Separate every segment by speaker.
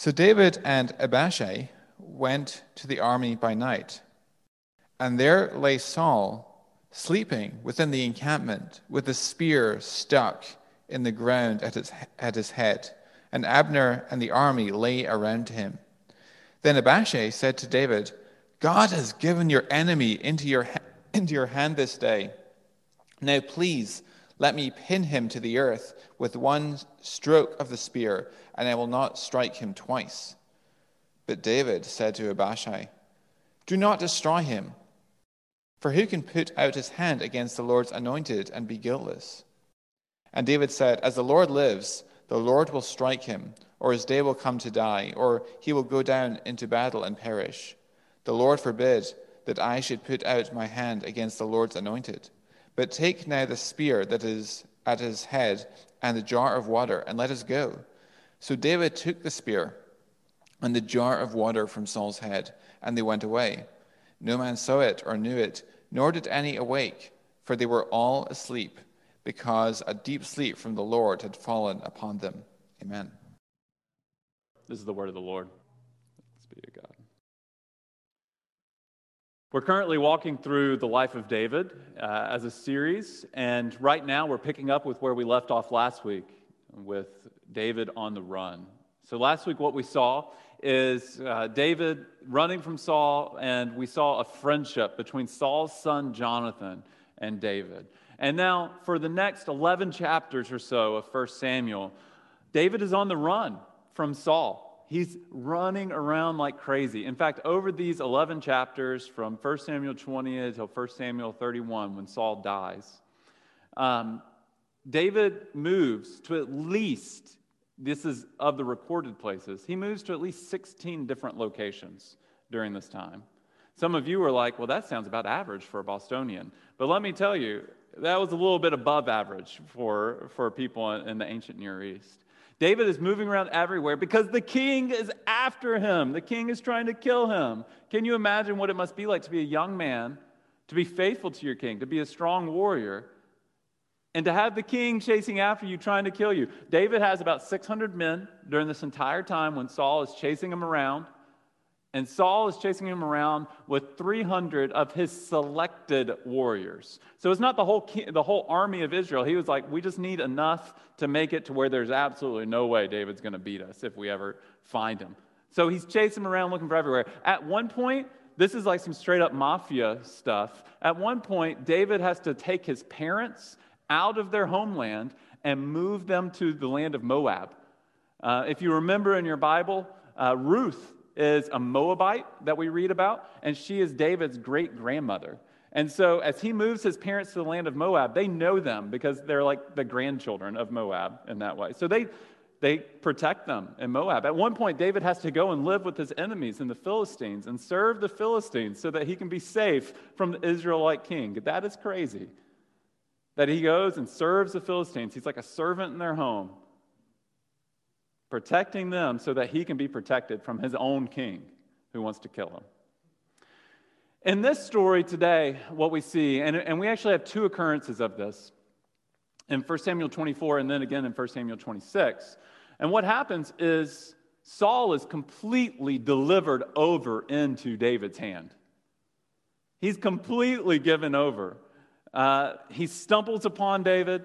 Speaker 1: So David and Abishai went to the army by night, and there lay Saul sleeping within the encampment with a spear stuck in the ground at his, at his head, and Abner and the army lay around him. Then Abishai said to David, God has given your enemy into your, into your hand this day. Now please let me pin him to the earth with one stroke of the spear, and I will not strike him twice. But David said to Abishai, Do not destroy him, for who can put out his hand against the Lord's anointed and be guiltless? And David said, As the Lord lives, the Lord will strike him, or his day will come to die, or he will go down into battle and perish. The Lord forbid that I should put out my hand against the Lord's anointed. But take now the spear that is at his head and the jar of water, and let us go. So David took the spear and the jar of water from Saul's head, and they went away. No man saw it or knew it, nor did any awake, for they were all asleep, because a deep sleep from the Lord had fallen upon them. Amen.
Speaker 2: This is the word of the Lord. Thanks be to God. We're currently walking through the life of David uh, as a series, and right now we're picking up with where we left off last week with David on the run. So, last week, what we saw is uh, David running from Saul, and we saw a friendship between Saul's son Jonathan and David. And now, for the next 11 chapters or so of 1 Samuel, David is on the run from Saul. He's running around like crazy. In fact, over these 11 chapters, from 1 Samuel 20 until 1 Samuel 31, when Saul dies, um, David moves to at least, this is of the recorded places, he moves to at least 16 different locations during this time. Some of you are like, well, that sounds about average for a Bostonian. But let me tell you, that was a little bit above average for, for people in the ancient Near East. David is moving around everywhere because the king is after him. The king is trying to kill him. Can you imagine what it must be like to be a young man, to be faithful to your king, to be a strong warrior, and to have the king chasing after you, trying to kill you? David has about 600 men during this entire time when Saul is chasing him around. And Saul is chasing him around with 300 of his selected warriors. So it's not the whole, the whole army of Israel. He was like, we just need enough to make it to where there's absolutely no way David's going to beat us if we ever find him. So he's chasing him around looking for everywhere. At one point, this is like some straight up mafia stuff. At one point, David has to take his parents out of their homeland and move them to the land of Moab. Uh, if you remember in your Bible, uh, Ruth is a Moabite that we read about, and she is David's great grandmother. And so, as he moves his parents to the land of Moab, they know them because they're like the grandchildren of Moab in that way. So, they, they protect them in Moab. At one point, David has to go and live with his enemies in the Philistines and serve the Philistines so that he can be safe from the Israelite king. That is crazy. That he goes and serves the Philistines. He's like a servant in their home protecting them so that he can be protected from his own king who wants to kill him. In this story today, what we see, and, and we actually have two occurrences of this in 1 Samuel 24 and then again in 1 Samuel 26. And what happens is Saul is completely delivered over into David's hand. He's completely given over. Uh, he stumbles upon David.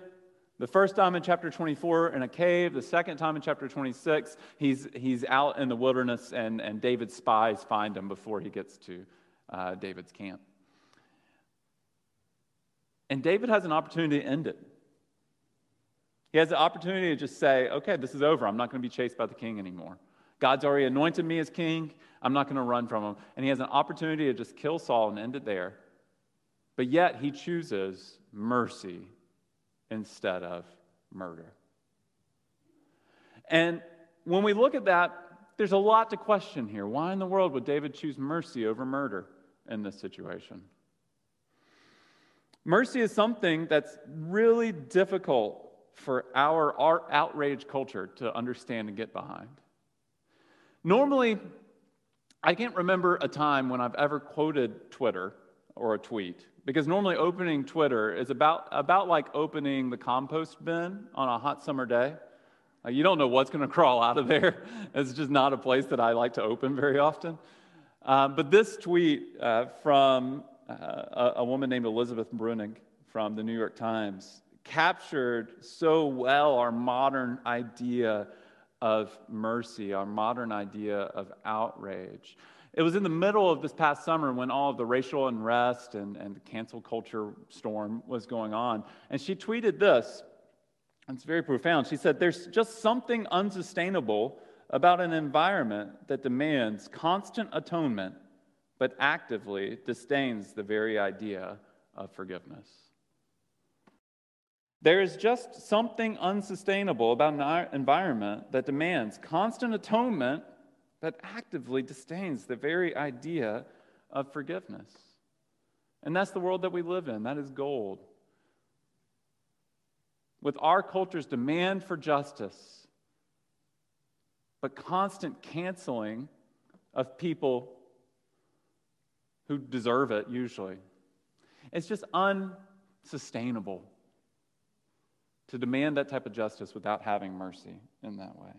Speaker 2: The first time in chapter 24 in a cave, the second time in chapter 26, he's, he's out in the wilderness and, and David's spies find him before he gets to uh, David's camp. And David has an opportunity to end it. He has the opportunity to just say, okay, this is over. I'm not going to be chased by the king anymore. God's already anointed me as king. I'm not going to run from him. And he has an opportunity to just kill Saul and end it there. But yet he chooses mercy instead of murder. And when we look at that, there's a lot to question here. Why in the world would David choose mercy over murder in this situation? Mercy is something that's really difficult for our, our outrage culture to understand and get behind. Normally, I can't remember a time when I've ever quoted Twitter or a tweet because normally opening Twitter is about, about like opening the compost bin on a hot summer day. Like, you don't know what's going to crawl out of there. It's just not a place that I like to open very often. Um, but this tweet uh, from uh, a, a, woman named Elizabeth Bruenig from the New York Times captured so well our modern idea of mercy, our modern idea of outrage. It was in the middle of this past summer when all of the racial unrest and, and the cancel culture storm was going on. And she tweeted this. It's very profound. She said, There's just something unsustainable about an environment that demands constant atonement but actively disdains the very idea of forgiveness. There is just something unsustainable about an environment that demands constant atonement but actively disdains the very idea of forgiveness. And that's the world that we live in. That is gold. With our culture's demand for justice, but constant canceling of people who deserve it, usually. It's just unsustainable to demand that type of justice without having mercy in that way.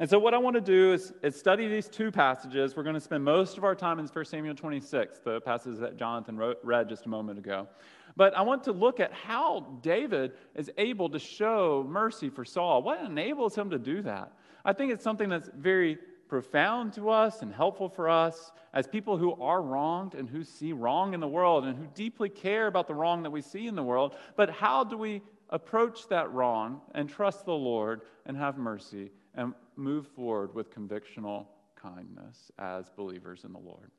Speaker 2: And so, what I want to do is, is, study these two passages. We're going to spend most of our time in 1 Samuel 26, the passage that Jonathan wrote, read just a moment ago. But I want to look at how David is able to show mercy for Saul. What enables him to do that? I think it's something that's very profound to us and helpful for us as people who are wronged and who see wrong in the world and who deeply care about the wrong that we see in the world. But how do we approach that wrong and trust the Lord and have mercy and move forward with convictional kindness as believers in the Lord.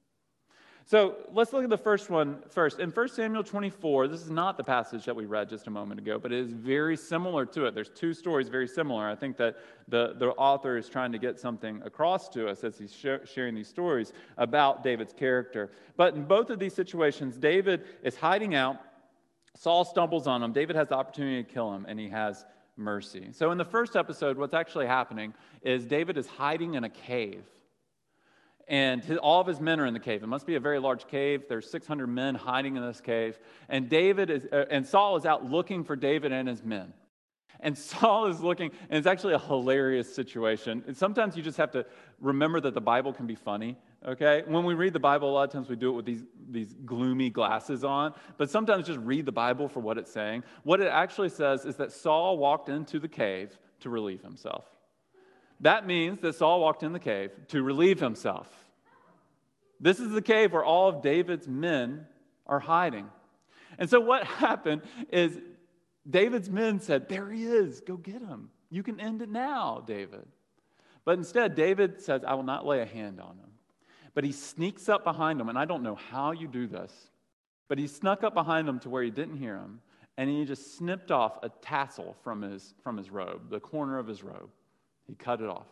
Speaker 2: So let's look at the first one first. In 1 Samuel 24, this is not the passage that we read just a moment ago, but it is very similar to it. There's two stories very similar. I think that the, the author is trying to get something across to us as he's sh- sharing these stories about David's character. But in both of these situations, David is hiding out. Saul stumbles on him. David has the opportunity to kill him, and he has mercy. So, in the first episode, what's actually happening is David is hiding in a cave. And his, all of his men are in the cave. It must be a very large cave. There's 600 men hiding in this cave. And David is, uh, and Saul is out looking for David and his men. And Saul is looking, and it's actually a hilarious situation. And sometimes you just have to remember that the Bible can be funny, okay? When we read the Bible, a lot of times we do it with these, these gloomy glasses on, but sometimes just read the Bible for what it's saying. What it actually says is that Saul walked into the cave to relieve himself. That means that Saul walked in the cave to relieve himself. This is the cave where all of David's men are hiding. And so what happened is David's men said, There he is, go get him. You can end it now, David. But instead, David says, I will not lay a hand on him. But he sneaks up behind him, and I don't know how you do this, but he snuck up behind him to where he didn't hear him, and he just snipped off a tassel from his, from his robe, the corner of his robe. He cut it off.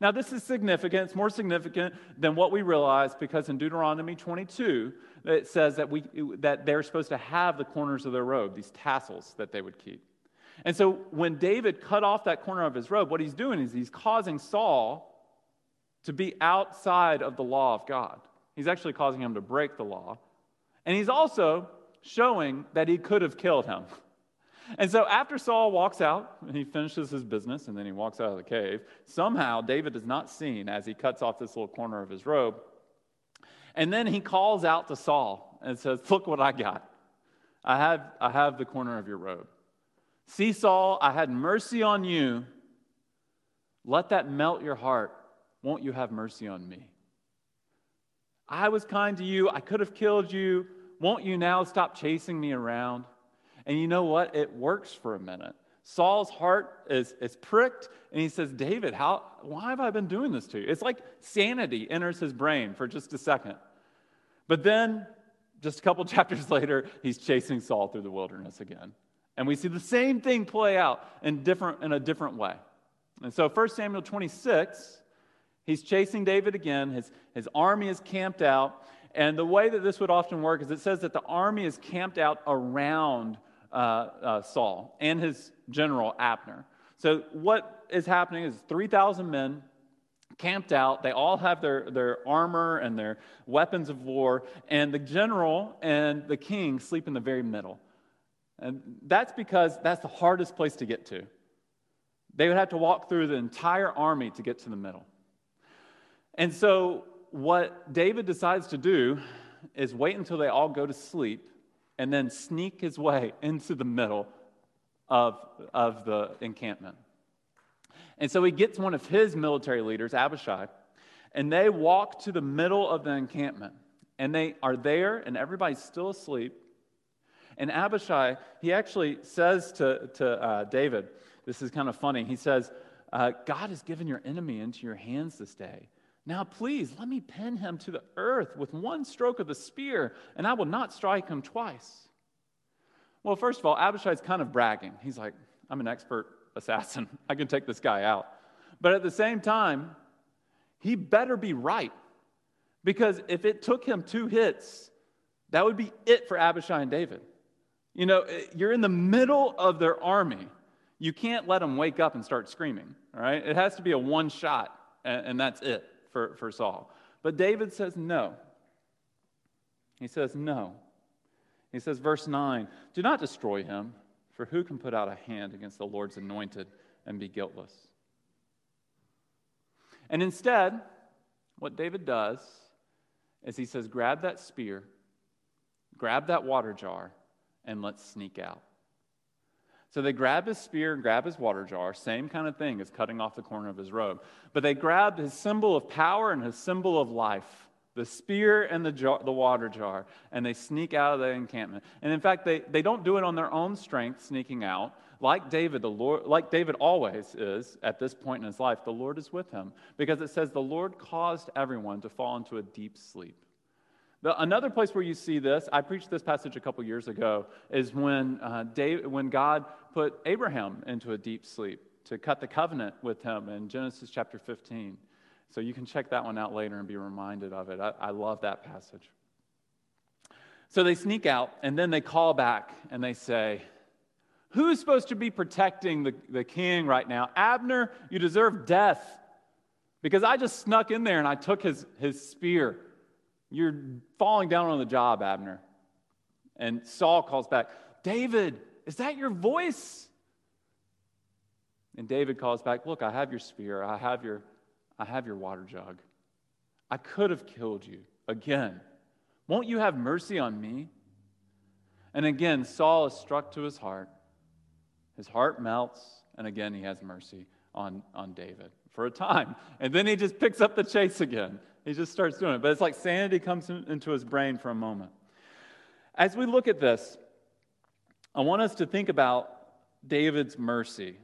Speaker 2: Now, this is significant. It's more significant than what we realize because in Deuteronomy 22, it says that, we, that they're supposed to have the corners of their robe, these tassels that they would keep. And so when David cut off that corner of his robe, what he's doing is he's causing Saul to be outside of the law of God. He's actually causing him to break the law. And he's also showing that he could have killed him. And so after Saul walks out and he finishes his business and then he walks out of the cave, somehow David is not seen as he cuts off this little corner of his robe. And then he calls out to Saul and says, Look what I got. I have, I have the corner of your robe. See, Saul, I had mercy on you. Let that melt your heart. Won't you have mercy on me? I was kind to you. I could have killed you. Won't you now stop chasing me around? And you know what? It works for a minute. Saul's heart is, is pricked, and he says, David, how, why have I been doing this to you? It's like sanity enters his brain for just a second. But then, just a couple chapters later, he's chasing Saul through the wilderness again. And we see the same thing play out in, different, in a different way. And so, 1 Samuel 26, he's chasing David again. His, his army is camped out. And the way that this would often work is it says that the army is camped out around uh, uh, Saul and his general Abner. So, what is happening is 3,000 men camped out. They all have their, their armor and their weapons of war, and the general and the king sleep in the very middle. And that's because that's the hardest place to get to. They would have to walk through the entire army to get to the middle. And so, what David decides to do is wait until they all go to sleep and then sneak his way into the middle of, of the encampment. And so he gets one of his military leaders, Abishai, and they walk to the middle of the encampment. And they are there, and everybody's still asleep. And Abishai, he actually says to, to uh, David, this is kind of funny. He says, uh, God has given your enemy into your hands this day. Now, please, let me pin him to the earth with one stroke of the spear, and I will not strike him twice. Well, first of all, Abishai's kind of bragging. He's like, I'm an expert assassin. I can take this guy out. But at the same time, he better be right. Because if it took him two hits, that would be it for Abishai and David. You know, eh, you're in the middle of their army. You can't let them wake up and start screaming, all right? It has to be a one shot, and that's it for, for Saul. But David says no. He says no. He says, verse 9, do not destroy him, for who can put out a hand against the Lord's anointed and be guiltless? And instead, what David does is he says, grab that spear, grab that water jar, and let's sneak out. So they grab his spear and grab his water jar, same kind of thing as cutting off the corner of his robe. But they grabbed his symbol of power and his symbol of life, the spear and the, jar, the water jar, and they sneak out of the encampment. And in fact, they, they don't do it on their own strength, sneaking out. Like David, the Lord, like David always is at this point in his life, the Lord is with him because it says the Lord caused everyone to fall into a deep sleep. The, another place where you see this, I preached this passage a couple years ago, is when, uh, when God put Abraham into a deep sleep to cut the covenant with him in Genesis chapter 15. So you can check that one out later and be reminded of it. I, I love that passage. So they sneak out and then they call back and they say, Who's supposed to be protecting the, the king right now? Abner, you deserve death because I just snuck in there and I took his, his spear. You're falling down on the job, Abner. And Saul calls back, David, is that your voice? And David calls back, Look, I have your spear, I have your, I have your water jug. I could have killed you again. Won't you have mercy on me? And again, Saul is struck to his heart. His heart melts, and again, he has mercy on, on David for a time. And then he just picks up the chase again. He just starts doing it. But it's like sanity comes in, into his brain for a moment. As we look at this, I want us to think about David's mercy.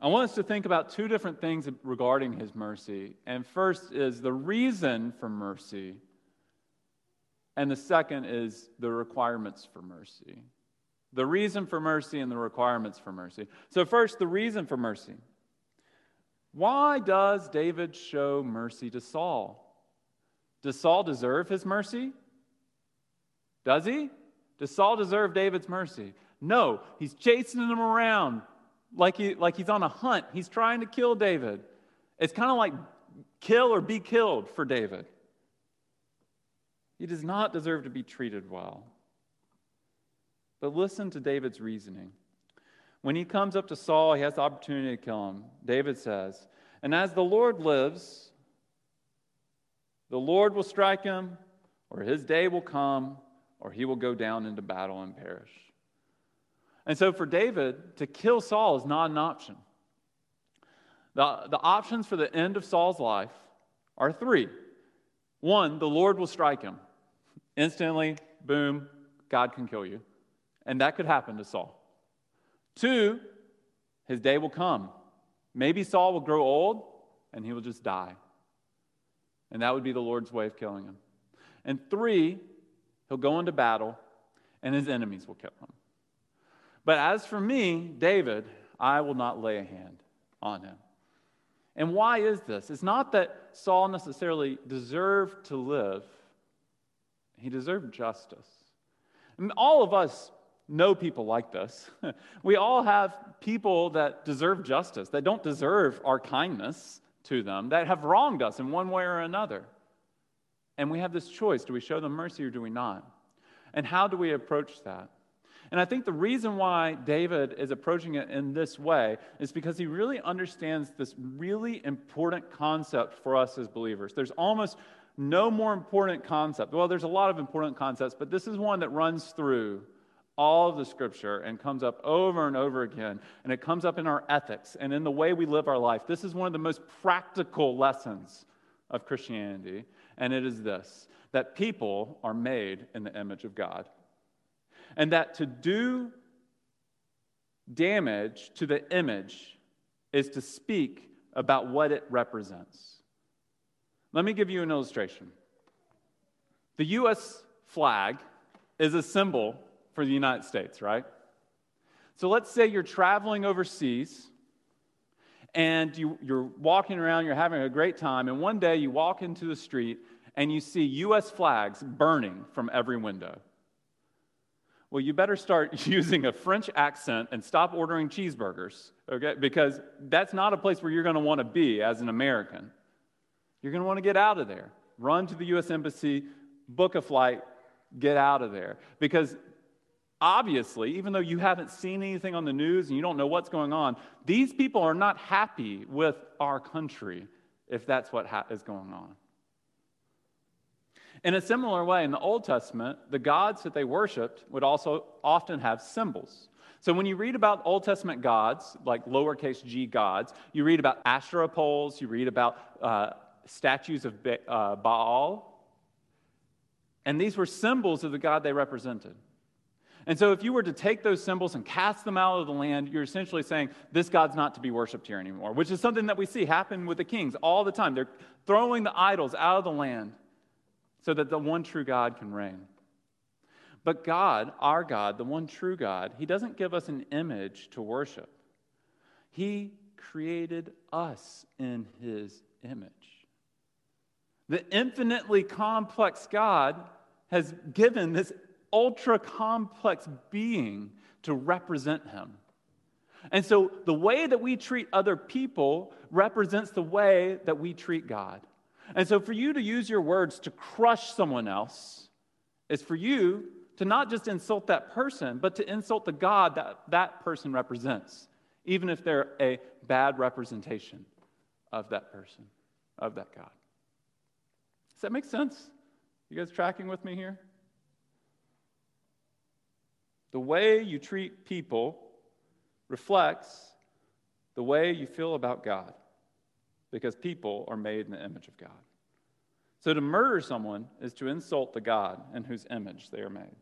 Speaker 2: I want us to think about two different things regarding his mercy. And first is the reason for mercy, and the second is the requirements for mercy. The reason for mercy and the requirements for mercy. So, first, the reason for mercy. Why does David show mercy to Saul? Does Saul deserve his mercy? Does he? Does Saul deserve David's mercy? No, he's chasing him around like, he, like he's on a hunt. He's trying to kill David. It's kind of like kill or be killed for David. He does not deserve to be treated well. But listen to David's reasoning. When he comes up to Saul, he has the opportunity to kill him. David says, And as the Lord lives, the Lord will strike him, or his day will come, or he will go down into battle and perish. And so for David, to kill Saul is not an option. The, the options for the end of Saul's life are three. One, the Lord will strike him. Instantly, boom, God can kill you. And that could happen to Saul. Two, his day will come. Maybe Saul will grow old and he will just die. And that would be the Lord's way of killing him. And three, he'll go into battle and his enemies will kill him. But as for me, David, I will not lay a hand on him. And why is this? It's not that Saul necessarily deserved to live, he deserved justice. And all of us know people like this. we all have people that deserve justice, that don't deserve our kindness to them that have wronged us in one way or another. And we have this choice do we show them mercy or do we not? And how do we approach that? And I think the reason why David is approaching it in this way is because he really understands this really important concept for us as believers. There's almost no more important concept. Well, there's a lot of important concepts, but this is one that runs through all of the scripture and comes up over and over again. And it comes up in our ethics and in the way we live our life. This is one of the most practical lessons of Christianity. And it is this that people are made in the image of God. And that to do damage to the image is to speak about what it represents. Let me give you an illustration. The US flag is a symbol for the United States, right? So let's say you're traveling overseas and you, are walking around, you're having a great time, and one day you walk into the street and you see US flags burning from every window. Well, you better start using a French accent and stop ordering cheeseburgers, okay? Because that's not a place where you're want to be as an American. You're want to get out of there. Run to the US Embassy, book a flight, get out of there. Because obviously, even though you haven't seen anything on the news and you don't know what's going on, these people are not happy with our country if that's what ha- is going on. In a similar way, in the Old Testament, the gods that they worshiped would also often have symbols. So when you read about Old Testament gods, like lowercase g gods, you read about Asherah poles, you read about uh, statues of ba- uh, Baal, and these were symbols of the God they represented. And so, if you were to take those symbols and cast them out of the land, you're essentially saying, This God's not to be worshiped here anymore, which is something that we see happen with the kings all the time. They're throwing the idols out of the land so that the one true God can reign. But God, our God, the one true God, He doesn't give us an image to worship. He created us in His image. The infinitely complex God has given this ultra complex being to represent him. And so the way that we treat other people represents the way that we treat God. And so for you to use your words to crush someone else is for you to not just insult that person, but to insult the God that that person represents, even if they're a bad representation of that person, of that God. Does that make sense? You guys tracking with me here? The way you treat people reflects the way you feel about God because people are made in the image of God. So to murder someone is to insult the God in whose image they are made.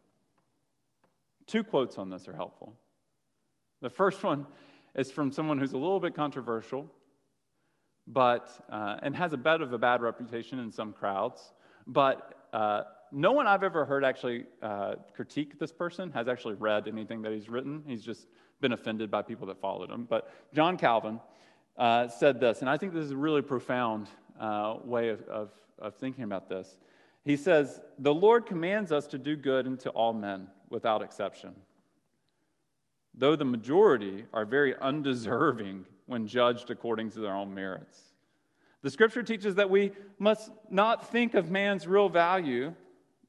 Speaker 2: Two quotes on this are helpful. The first one is from someone who's a little bit controversial, but uh, and has a bit of a bad reputation in some crowds, but uh, no one I've ever heard actually uh, critique this person has actually read anything that he's written. He's just been offended by people that followed him. But John Calvin uh, said this, and I think this is a really profound uh, way of, of, of thinking about this. He says, The Lord commands us to do good unto all men without exception, though the majority are very undeserving when judged according to their own merits. The scripture teaches that we must not think of man's real value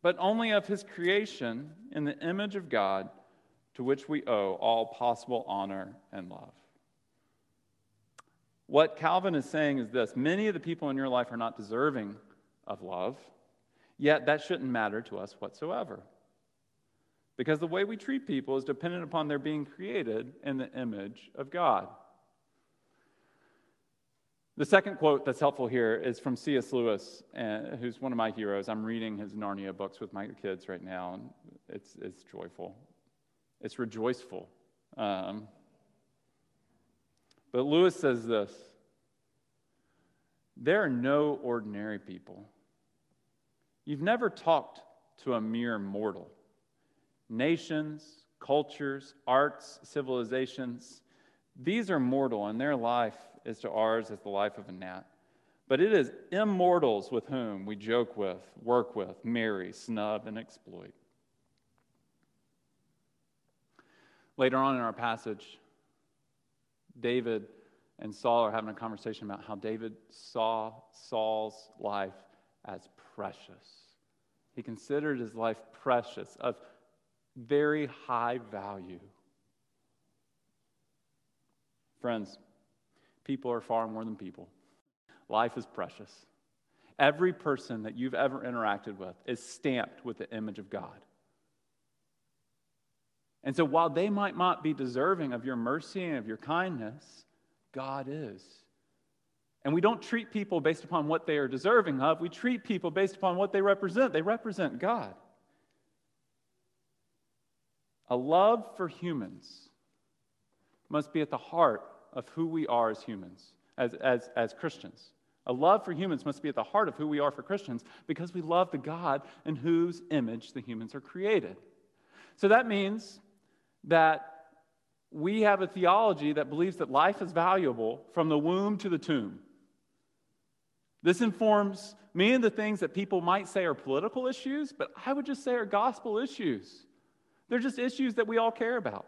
Speaker 2: but only of his creation in the image of God, to which we owe all possible honor and love. What Calvin is saying is this many of the people in your life are not deserving of love, yet that shouldn't matter to us whatsoever. Because the way we treat people is dependent upon their being created in the image of God. The second quote that's helpful here is from C.S. Lewis, uh, who's one of my heroes. I'm reading his Narnia books with my kids right now, and it's, it's joyful. It's rejoiceful. Um, but Lewis says this There are no ordinary people. You've never talked to a mere mortal. Nations, cultures, arts, civilizations, these are mortal, and their life is to ours as the life of a gnat. But it is immortals with whom we joke with, work with, marry, snub, and exploit. Later on in our passage, David and Saul are having a conversation about how David saw Saul's life as precious. He considered his life precious, of very high value. Friends, people are far more than people. Life is precious. Every person that you've ever interacted with is stamped with the image of God. And so while they might not be deserving of your mercy and of your kindness, God is. And we don't treat people based upon what they are deserving of. We treat people based upon what they represent. They represent God. A love for humans must be at the heart of who we are as humans, as, as, as Christians. A love for humans must be at the heart of who we are for Christians because we love the God in whose image the humans are created. So that means that we have a theology that believes that life is valuable from the womb to the tomb. This informs me of the things that people might say are political issues, but I would just say are gospel issues. They're just issues that we all care about.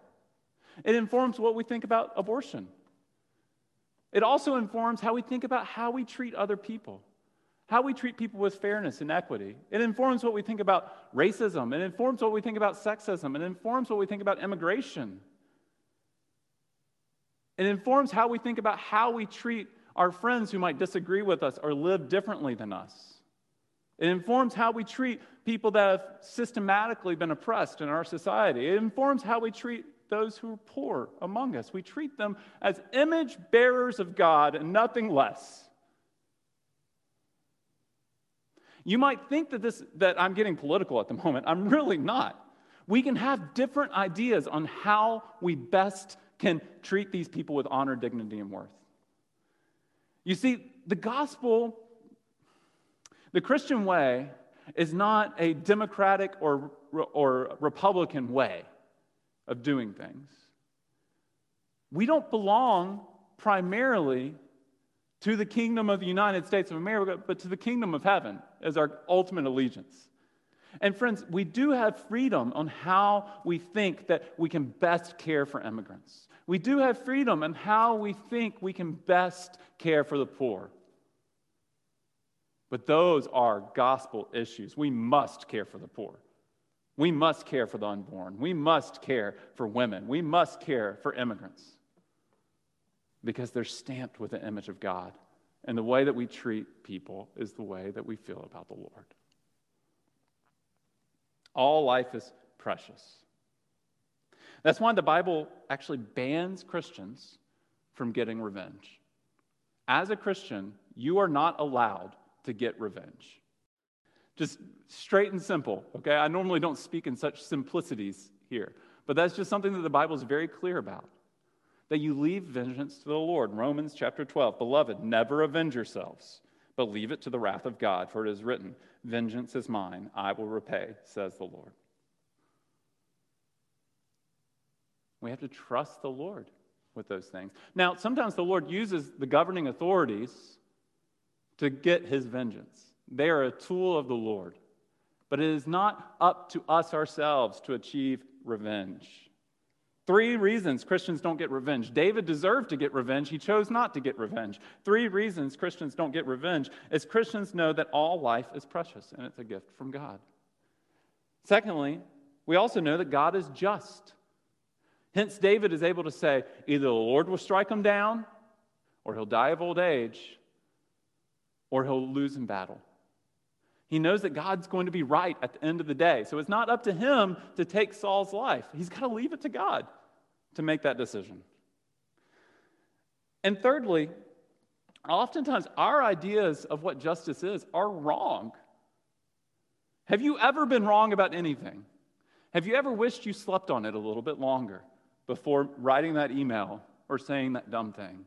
Speaker 2: It informs what we think about abortion. It also informs how we think about how we treat other people, how we treat people with fairness and equity. It informs what we think about racism. It informs what we think about sexism. It informs what we think about immigration. It informs how we think about how we treat our friends who might disagree with us or live differently than us. It informs how we treat people that have systematically been oppressed in our society. It informs how we treat those who are poor among us. We treat them as image bearers of God and nothing less. You might think that, this, that I'm getting political at the moment. I'm really not. We can have different ideas on how we best can treat these people with honor, dignity, and worth. You see, the gospel, the Christian way, is not a democratic or, or Republican way of doing things. We don't belong primarily to the kingdom of the United States of America, but to the kingdom of heaven as our ultimate allegiance. And friends, we do have freedom on how we think that we can best care for immigrants. We do have freedom on how we think we can best care for the poor. But those are gospel issues. We must care for the poor. We must care for the unborn. We must care for women. We must care for immigrants because they're stamped with the image of God. And the way that we treat people is the way that we feel about the Lord. All life is precious. That's why the Bible actually bans Christians from getting revenge. As a Christian, you are not allowed to get revenge. Just straight and simple, okay? I normally don't speak in such simplicities here, but that's just something that the Bible is very clear about. That you leave vengeance to the Lord. Romans chapter 12. Beloved, never avenge yourselves, but leave it to the wrath of God, for it is written, Vengeance is mine, I will repay, says the Lord. We have to trust the Lord with those things. Now, sometimes the Lord uses the governing authorities to get his vengeance. They are a tool of the Lord. But it is not up to us ourselves to achieve revenge. Three reasons Christians don't get revenge. David deserved to get revenge. He chose not to get revenge. Three reasons Christians don't get revenge is Christians know that all life is precious and it's a gift from God. Secondly, we also know that God is just. Hence, David is able to say, either the Lord will strike him down, or he'll die of old age, or he'll lose in battle. He knows that God's going to be right at the end of the day. So it's not up to him to take Saul's life. He's got to leave it to God to make that decision. And thirdly, oftentimes our ideas of what justice is are wrong. Have you ever been wrong about anything? Have you ever wished you slept on it a little bit longer before writing that email or saying that dumb thing?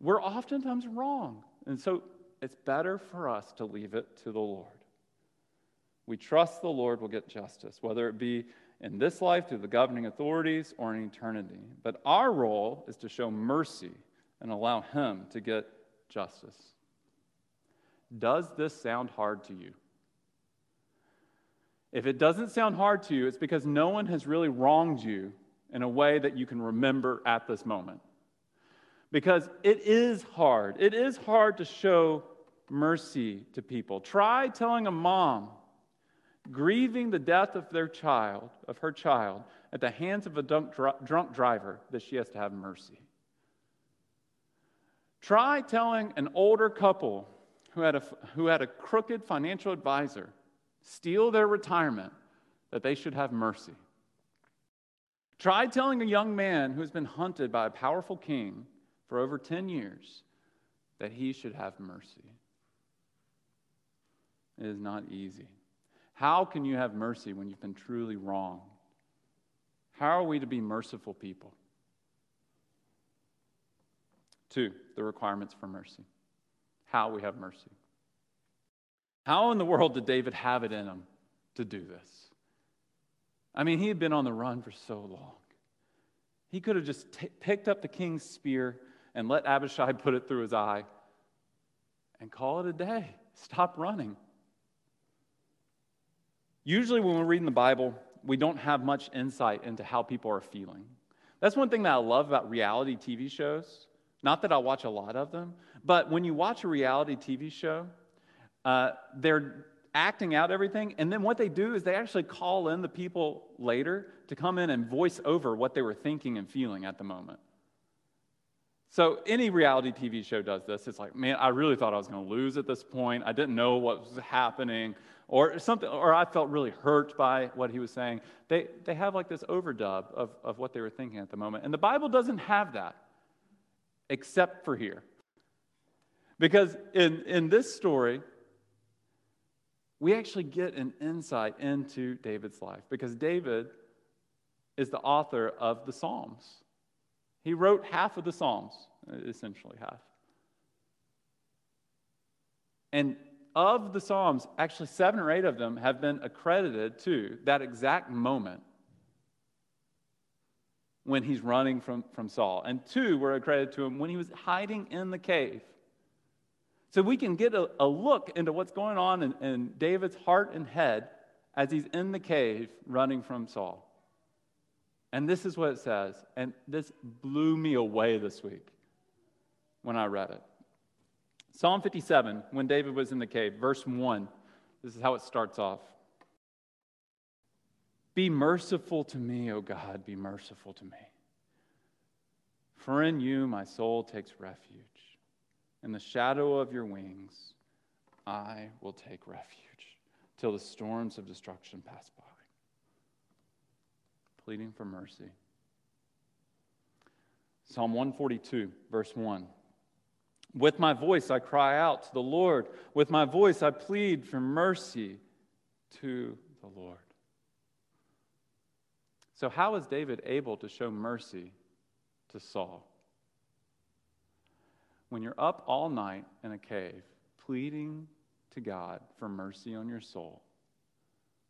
Speaker 2: We're oftentimes wrong. And so it's better for us to leave it to the Lord. We trust the Lord will get justice, whether it be in this life through the governing authorities or in eternity. But our role is to show mercy and allow Him to get justice. Does this sound hard to you? If it doesn't sound hard to you, it's because no one has really wronged you in a way that you can remember at this moment. Because it is hard. It is hard to show mercy to people. Try telling a mom grieving the death of their child, of her child, at the hands of a drunk, driver, that she has to have mercy. Try telling an older couple who had a, who had a crooked financial advisor steal their retirement that they should have mercy. Try telling a young man who has been hunted by a powerful king for over 10 years that he should have mercy. It is not easy. How can you have mercy when you've been truly wrong? How are we to be merciful people? Two, the requirements for mercy. How we have mercy. How in the world did David have it in him to do this? I mean, he had been on the run for so long. He could have just t- picked up the king's spear and let Abishai put it through his eye and call it a day. Stop running. Usually, when we're reading the Bible, we don't have much insight into how people are feeling. That's one thing that I love about reality TV shows. Not that I watch a lot of them, but when you watch a reality TV show, uh, they're acting out everything, and then what they do is they actually call in the people later to come in and voice over what they were thinking and feeling at the moment. So any reality TV show does this. It's like, man, I really thought I was going to lose at this point. I didn't know what was happening, or something, or I felt really hurt by what he was saying. They they have like this overdub of, of what they were thinking at the moment. And the Bible doesn't have that, except for here. Because in, in this story, we actually get an insight into David's life because David is the author of the Psalms. He wrote half of the Psalms, essentially half. And of the Psalms, actually seven or eight of them have been accredited to that exact moment when he's running from, from Saul. And two were accredited to him when he was hiding in the cave. So we can get a, a look into what's going on in, in David's heart and head as he's in the cave running from Saul. And this is what it says. And this blew me away this week when I read it. Psalm 57, when David was in the cave, verse 1, this is how it starts off. Be merciful to me, O God, be merciful to me. For in you my soul takes refuge. In the shadow of your wings, I will take refuge till the storms of destruction pass by pleading for mercy. Psalm 142, verse 1. With my voice I cry out to the Lord. With my voice I plead for mercy to the Lord. So, how is David able to show mercy to Saul? When you're up all night in a cave pleading to God for mercy on your soul,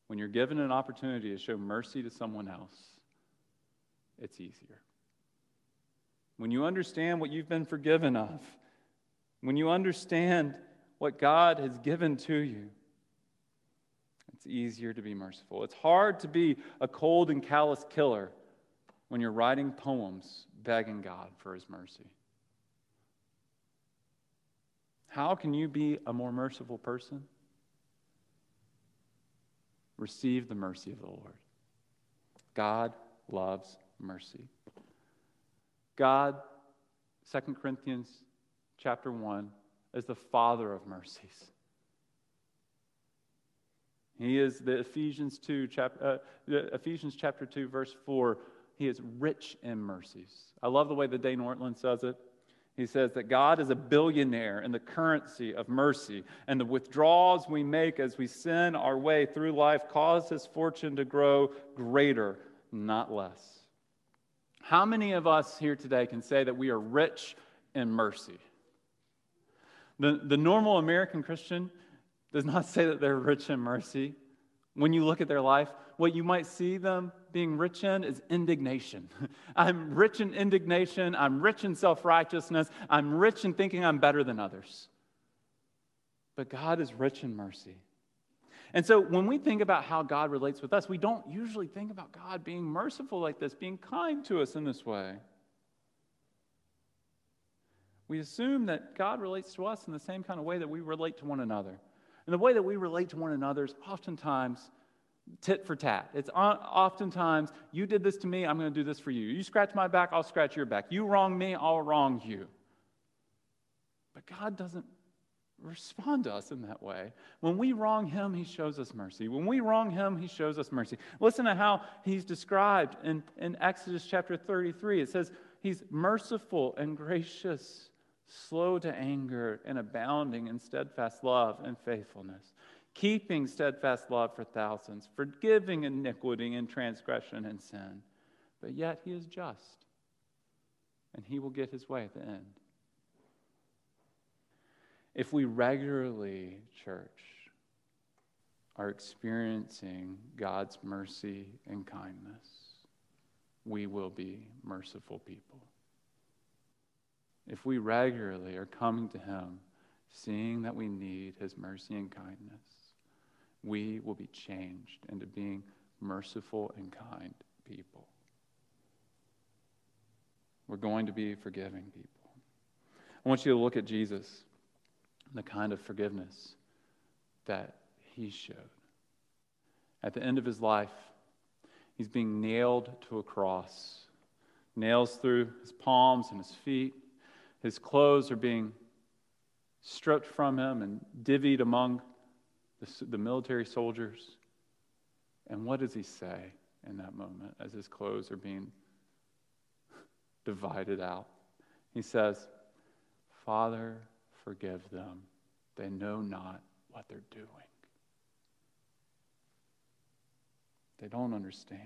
Speaker 2: when you're given an opportunity to show mercy to someone else, it's easier. When you understand what you've been forgiven of, when you understand what God has given to you, it's easier to be merciful. It's hard to be a cold and callous killer when you're writing poems begging God for his mercy. How can you be a more merciful person? receive the mercy of the Lord. God loves mercy. God, 2 Corinthians chapter 1, as the Father of mercies. He is the Ephesians 2, chap, uh, Ephesians chapter 2, verse 4. He is rich in mercies. I love the way that Dane Ortlund says it. He says that God is a billionaire in the currency of mercy, and the withdrawals we make as we sin our way through life cause his fortune to grow greater, not less. How many of us here today can say that we are rich in mercy? The, the normal American Christian does not say that they're rich in mercy. When you look at their life, what you might see them being rich in is indignation. I'm rich in indignation. I'm rich in self righteousness. I'm rich in thinking I'm better than others. But God is rich in mercy. And so when we think about how God relates with us, we don't usually think about God being merciful like this, being kind to us in this way. We assume that God relates to us in the same kind of way that we relate to one another. And the way that we relate to one another is oftentimes tit for tat. It's oftentimes, you did this to me, I'm going to do this for you. You scratch my back, I'll scratch your back. You wrong me, I'll wrong you. But God doesn't respond to us in that way. When we wrong him, he shows us mercy. When we wrong him, he shows us mercy. Listen to how he's described in, in Exodus chapter 33. It says, He's merciful and gracious, slow to anger, and abounding in steadfast love and faithfulness, keeping steadfast love for thousands, forgiving iniquity and transgression and sin. But yet he is just, and he will get his way at the end. If we regularly, church, are experiencing God's mercy and kindness, we will be merciful people. If we regularly are coming to Him, seeing that we need His mercy and kindness, we will be changed into being merciful and kind people. We're going to be forgiving people. I want you to look at Jesus and the kind of forgiveness that he showed. At the end of his life, he's being nailed to a cross, nails through his palms and his feet. His clothes are being stripped from him and divvied among the, the military soldiers. And what does he say in that moment as his clothes are being divided out? He says, Father, forgive them. They know not what they're doing. They don't understand.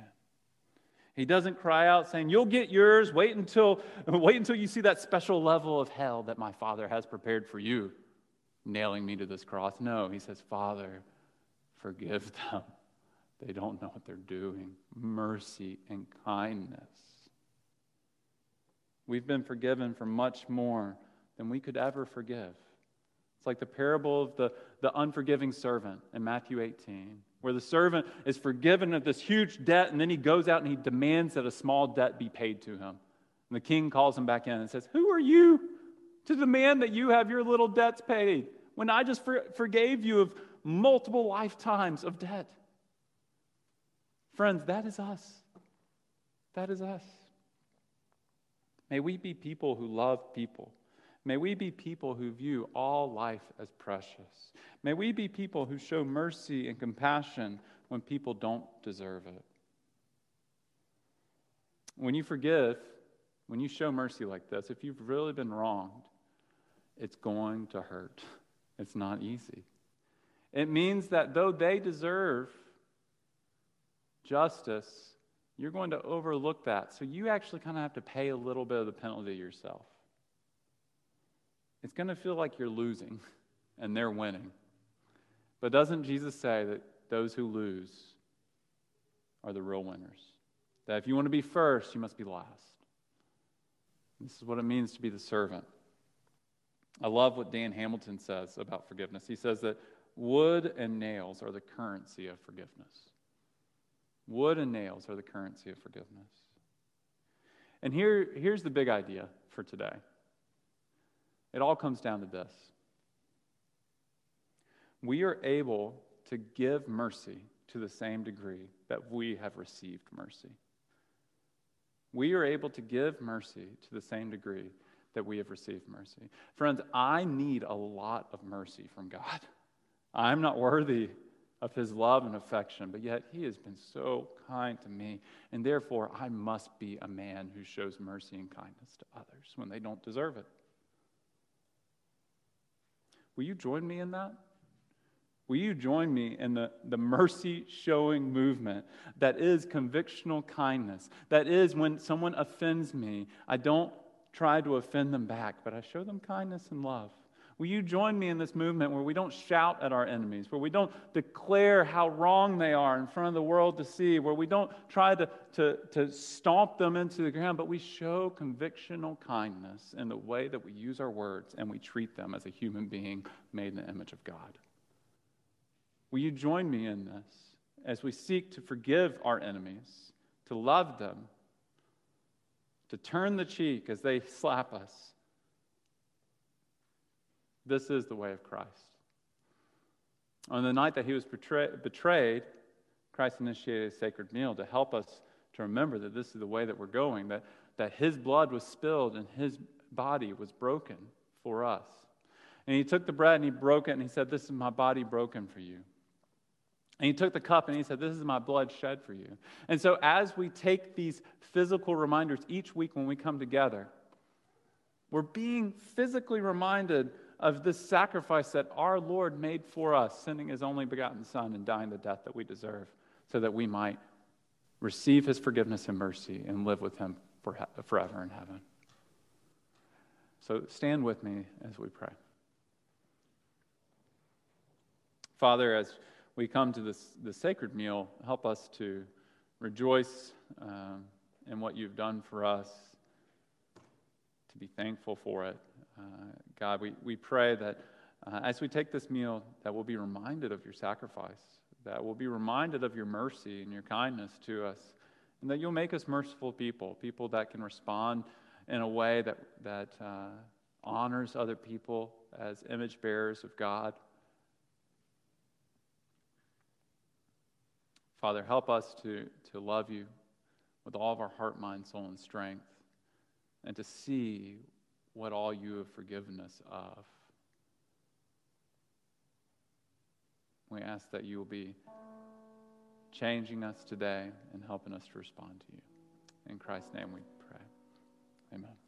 Speaker 2: He doesn't cry out saying, You'll get yours. Wait until, wait until you see that special level of hell that my Father has prepared for you, nailing me to this cross. No, he says, Father, forgive them. They don't know what they're doing. Mercy and kindness. We've been forgiven for much more than we could ever forgive. It's like the parable of the, the unforgiving servant in Matthew 18, where the servant is forgiven of this huge debt, and then he goes out and he demands that a small debt be paid to him. And the king calls him back in and says, Who are you to demand that you have your little debts paid when I just for, forgave you of multiple lifetimes of debt? Friends, that is us. That is us. May we be people who love people May we be people who view all life as precious. May we be people who show mercy and compassion when people don't deserve it. When you forgive, when you show mercy like this, if you've really been wronged, it's going to hurt. It's not easy. It means that though they deserve justice, you're going to overlook that. So you actually kind of have to pay a little bit of the penalty yourself it's going to feel like you're losing and they're winning. But doesn't Jesus say that those who lose are the real winners? That if you want to be first, you must be last. This is what it means to be the servant. I love what Dan Hamilton says about forgiveness. He says that wood and nails are the currency of forgiveness. Wood and nails are the currency of forgiveness. And here, here's the big idea for today it all comes down to this we are able to give mercy to the same degree that we have received mercy. We are able to give mercy to the same degree that we have received mercy. Friends, I need a lot of mercy from God. I'm not worthy of his love and affection, but yet he has been so kind to me. And therefore, I must be a man who shows mercy and kindness to others when they don't deserve it. Will you join me in that? Will you join me in the, the mercy showing movement that is convictional kindness? That is when someone offends me, I don't try to offend them back, but I show them kindness and love. Will you join me in this movement where we don't shout at our enemies, where we don't declare how wrong they are in front of the world to see, where we don't try to, to, to stomp them into the ground, but we show convictional kindness in the way that we use our words and we treat them as a human being made in the image of God? Will you join me in this as we seek to forgive our enemies, to love them, to turn the cheek as they slap us? This is the way of Christ. On the night that he was betrayed, Christ initiated a sacred meal to help us to remember that this is the way that we're going, that, that his blood was spilled and his body was broken for us. And he took the bread and he broke it and he said, This is my body broken for you. And he took the cup and he said, This is my blood shed for you. And so, as we take these physical reminders each week when we come together, we're being physically reminded of this sacrifice that our Lord made for us, sending his only begotten Son and dying the death that we deserve, so that we might receive his forgiveness and mercy and live with him for, forever in heaven. So stand with me as we pray. Father, as we come to this, this sacred meal, help us to rejoice um, in what you've done for us, to be thankful for it. Uh, God, we, we pray that uh, as we take this meal, that we'll be reminded of your sacrifice, that we'll be reminded of your mercy and your kindness to us, and that you'll make us merciful people, people that can respond in a way that, that uh, honors other people as image bearers of God. Father, help us to, to love you with all of our heart, mind, soul, and strength, and to see what all you have forgiven us of. We ask that you will be changing us today and helping us to respond to you. In Christ's name we pray. Amen.